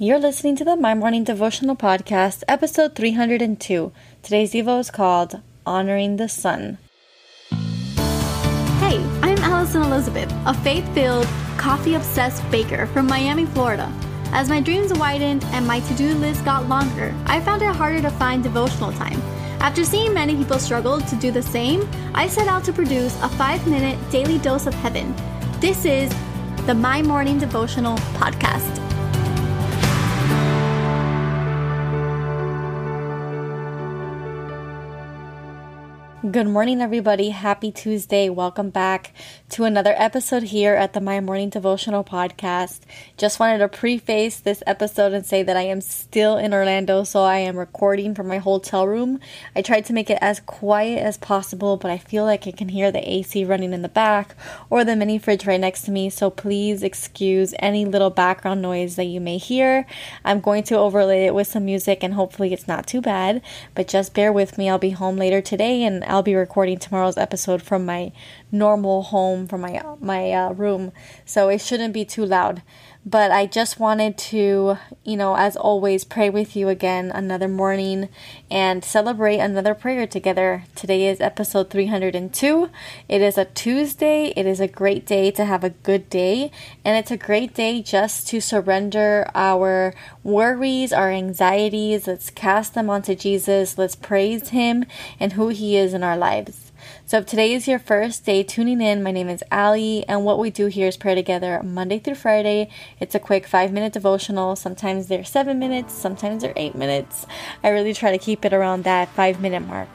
You're listening to the My Morning Devotional Podcast, episode 302. Today's Devo is called Honoring the Son. Hey, I'm Alison Elizabeth, a faith filled, coffee obsessed baker from Miami, Florida. As my dreams widened and my to do list got longer, I found it harder to find devotional time. After seeing many people struggle to do the same, I set out to produce a five minute daily dose of heaven. This is the My Morning Devotional Podcast. Good morning, everybody. Happy Tuesday. Welcome back to another episode here at the My Morning Devotional Podcast. Just wanted to preface this episode and say that I am still in Orlando, so I am recording from my hotel room. I tried to make it as quiet as possible, but I feel like I can hear the AC running in the back or the mini fridge right next to me, so please excuse any little background noise that you may hear. I'm going to overlay it with some music and hopefully it's not too bad, but just bear with me. I'll be home later today and I'll be recording tomorrow's episode from my normal home, from my my uh, room, so it shouldn't be too loud. But I just wanted to, you know, as always, pray with you again another morning and celebrate another prayer together. Today is episode 302. It is a Tuesday. It is a great day to have a good day. And it's a great day just to surrender our worries, our anxieties. Let's cast them onto Jesus. Let's praise Him and who He is in our lives. So if today is your first day tuning in, my name is Ali, and what we do here is pray together Monday through Friday. It's a quick five minute devotional. Sometimes they're seven minutes, sometimes they're eight minutes. I really try to keep it around that five minute mark.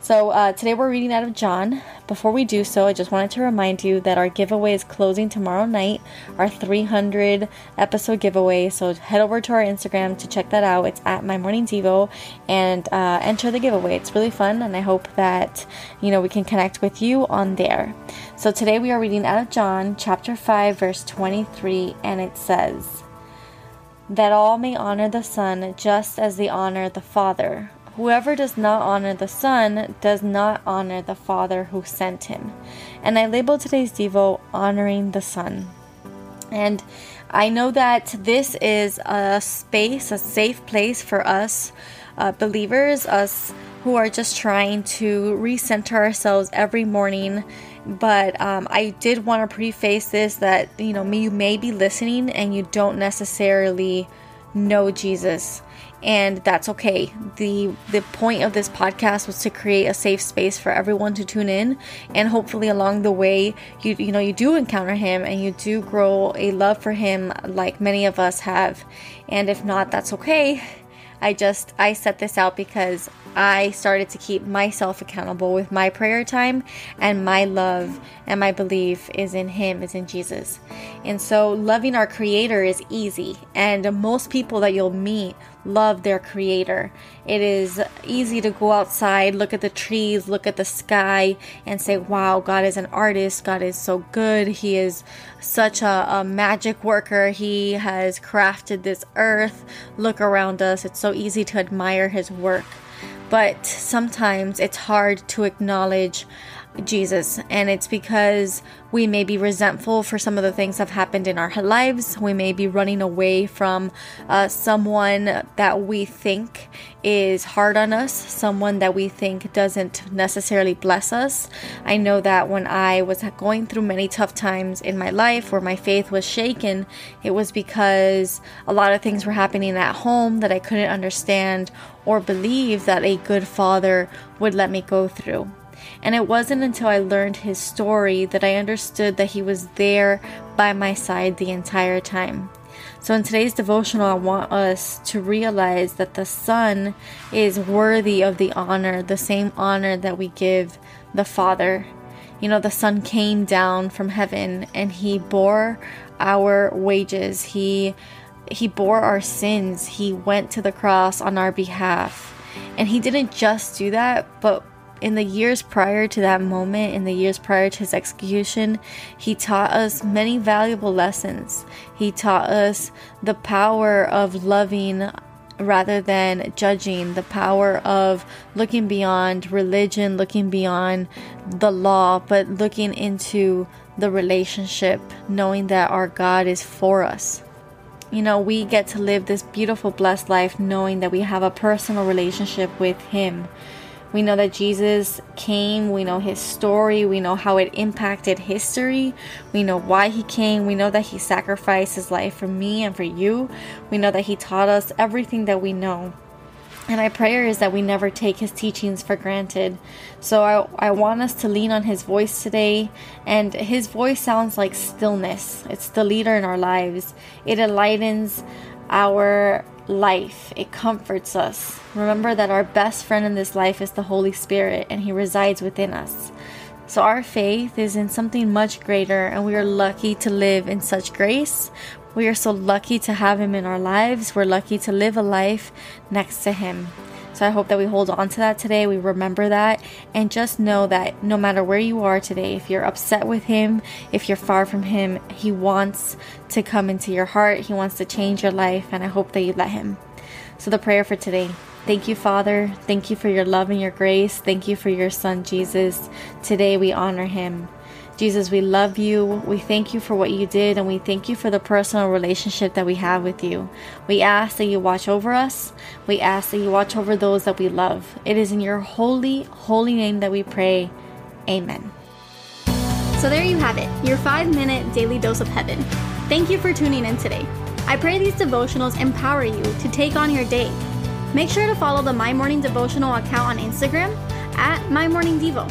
So uh, today we're reading out of John. Before we do so, I just wanted to remind you that our giveaway is closing tomorrow night, our 300 episode giveaway. So head over to our Instagram to check that out. It's at My Morning Devo and uh, enter the giveaway. It's really fun, and I hope that you know we can connect with you on there. So today we are reading out of John chapter 5, verse 23, and it says, That all may honor the Son just as they honor the Father. Whoever does not honor the Son does not honor the Father who sent him. And I labeled today's Devo Honoring the Son. And I know that this is a space, a safe place for us uh, believers, us who are just trying to recenter ourselves every morning. But um, I did want to preface this that you know you may be listening and you don't necessarily know Jesus and that's okay. The the point of this podcast was to create a safe space for everyone to tune in and hopefully along the way you you know you do encounter him and you do grow a love for him like many of us have. And if not, that's okay. I just I set this out because I started to keep myself accountable with my prayer time and my love and my belief is in him is in Jesus. And so loving our creator is easy and most people that you'll meet love their creator. It is easy to go outside, look at the trees, look at the sky, and say, Wow, God is an artist. God is so good. He is such a, a magic worker. He has crafted this earth. Look around us. It's so easy to admire his work. But sometimes it's hard to acknowledge Jesus. And it's because we may be resentful for some of the things that have happened in our lives. We may be running away from uh, someone that we think is hard on us, someone that we think doesn't necessarily bless us. I know that when I was going through many tough times in my life where my faith was shaken, it was because a lot of things were happening at home that I couldn't understand or believe that a good father would let me go through. And it wasn't until I learned his story that I understood that he was there by my side the entire time. So, in today's devotional, I want us to realize that the Son is worthy of the honor, the same honor that we give the Father. You know, the Son came down from heaven and he bore our wages. He he bore our sins. He went to the cross on our behalf. And he didn't just do that, but in the years prior to that moment, in the years prior to his execution, he taught us many valuable lessons. He taught us the power of loving rather than judging, the power of looking beyond religion, looking beyond the law, but looking into the relationship, knowing that our God is for us. you know, we get to live this beautiful, blessed life knowing that we have a personal relationship with Him. We know that Jesus came. We know his story. We know how it impacted history. We know why he came. We know that he sacrificed his life for me and for you. We know that he taught us everything that we know. And my prayer is that we never take his teachings for granted. So I, I want us to lean on his voice today. And his voice sounds like stillness, it's the leader in our lives. It enlightens our life, it comforts us. Remember that our best friend in this life is the Holy Spirit, and He resides within us. So, our faith is in something much greater, and we are lucky to live in such grace. We are so lucky to have Him in our lives. We're lucky to live a life next to Him. So I hope that we hold on to that today. We remember that and just know that no matter where you are today, if you're upset with Him, if you're far from Him, He wants to come into your heart. He wants to change your life. And I hope that you let Him. So the prayer for today. Thank you, Father. Thank you for your love and your grace. Thank you for your Son, Jesus. Today we honor Him. Jesus, we love you. We thank you for what you did, and we thank you for the personal relationship that we have with you. We ask that you watch over us. We ask that you watch over those that we love. It is in your holy, holy name that we pray. Amen. So there you have it, your five minute daily dose of heaven. Thank you for tuning in today. I pray these devotionals empower you to take on your day. Make sure to follow the My Morning Devotional account on Instagram at My Morning Devo.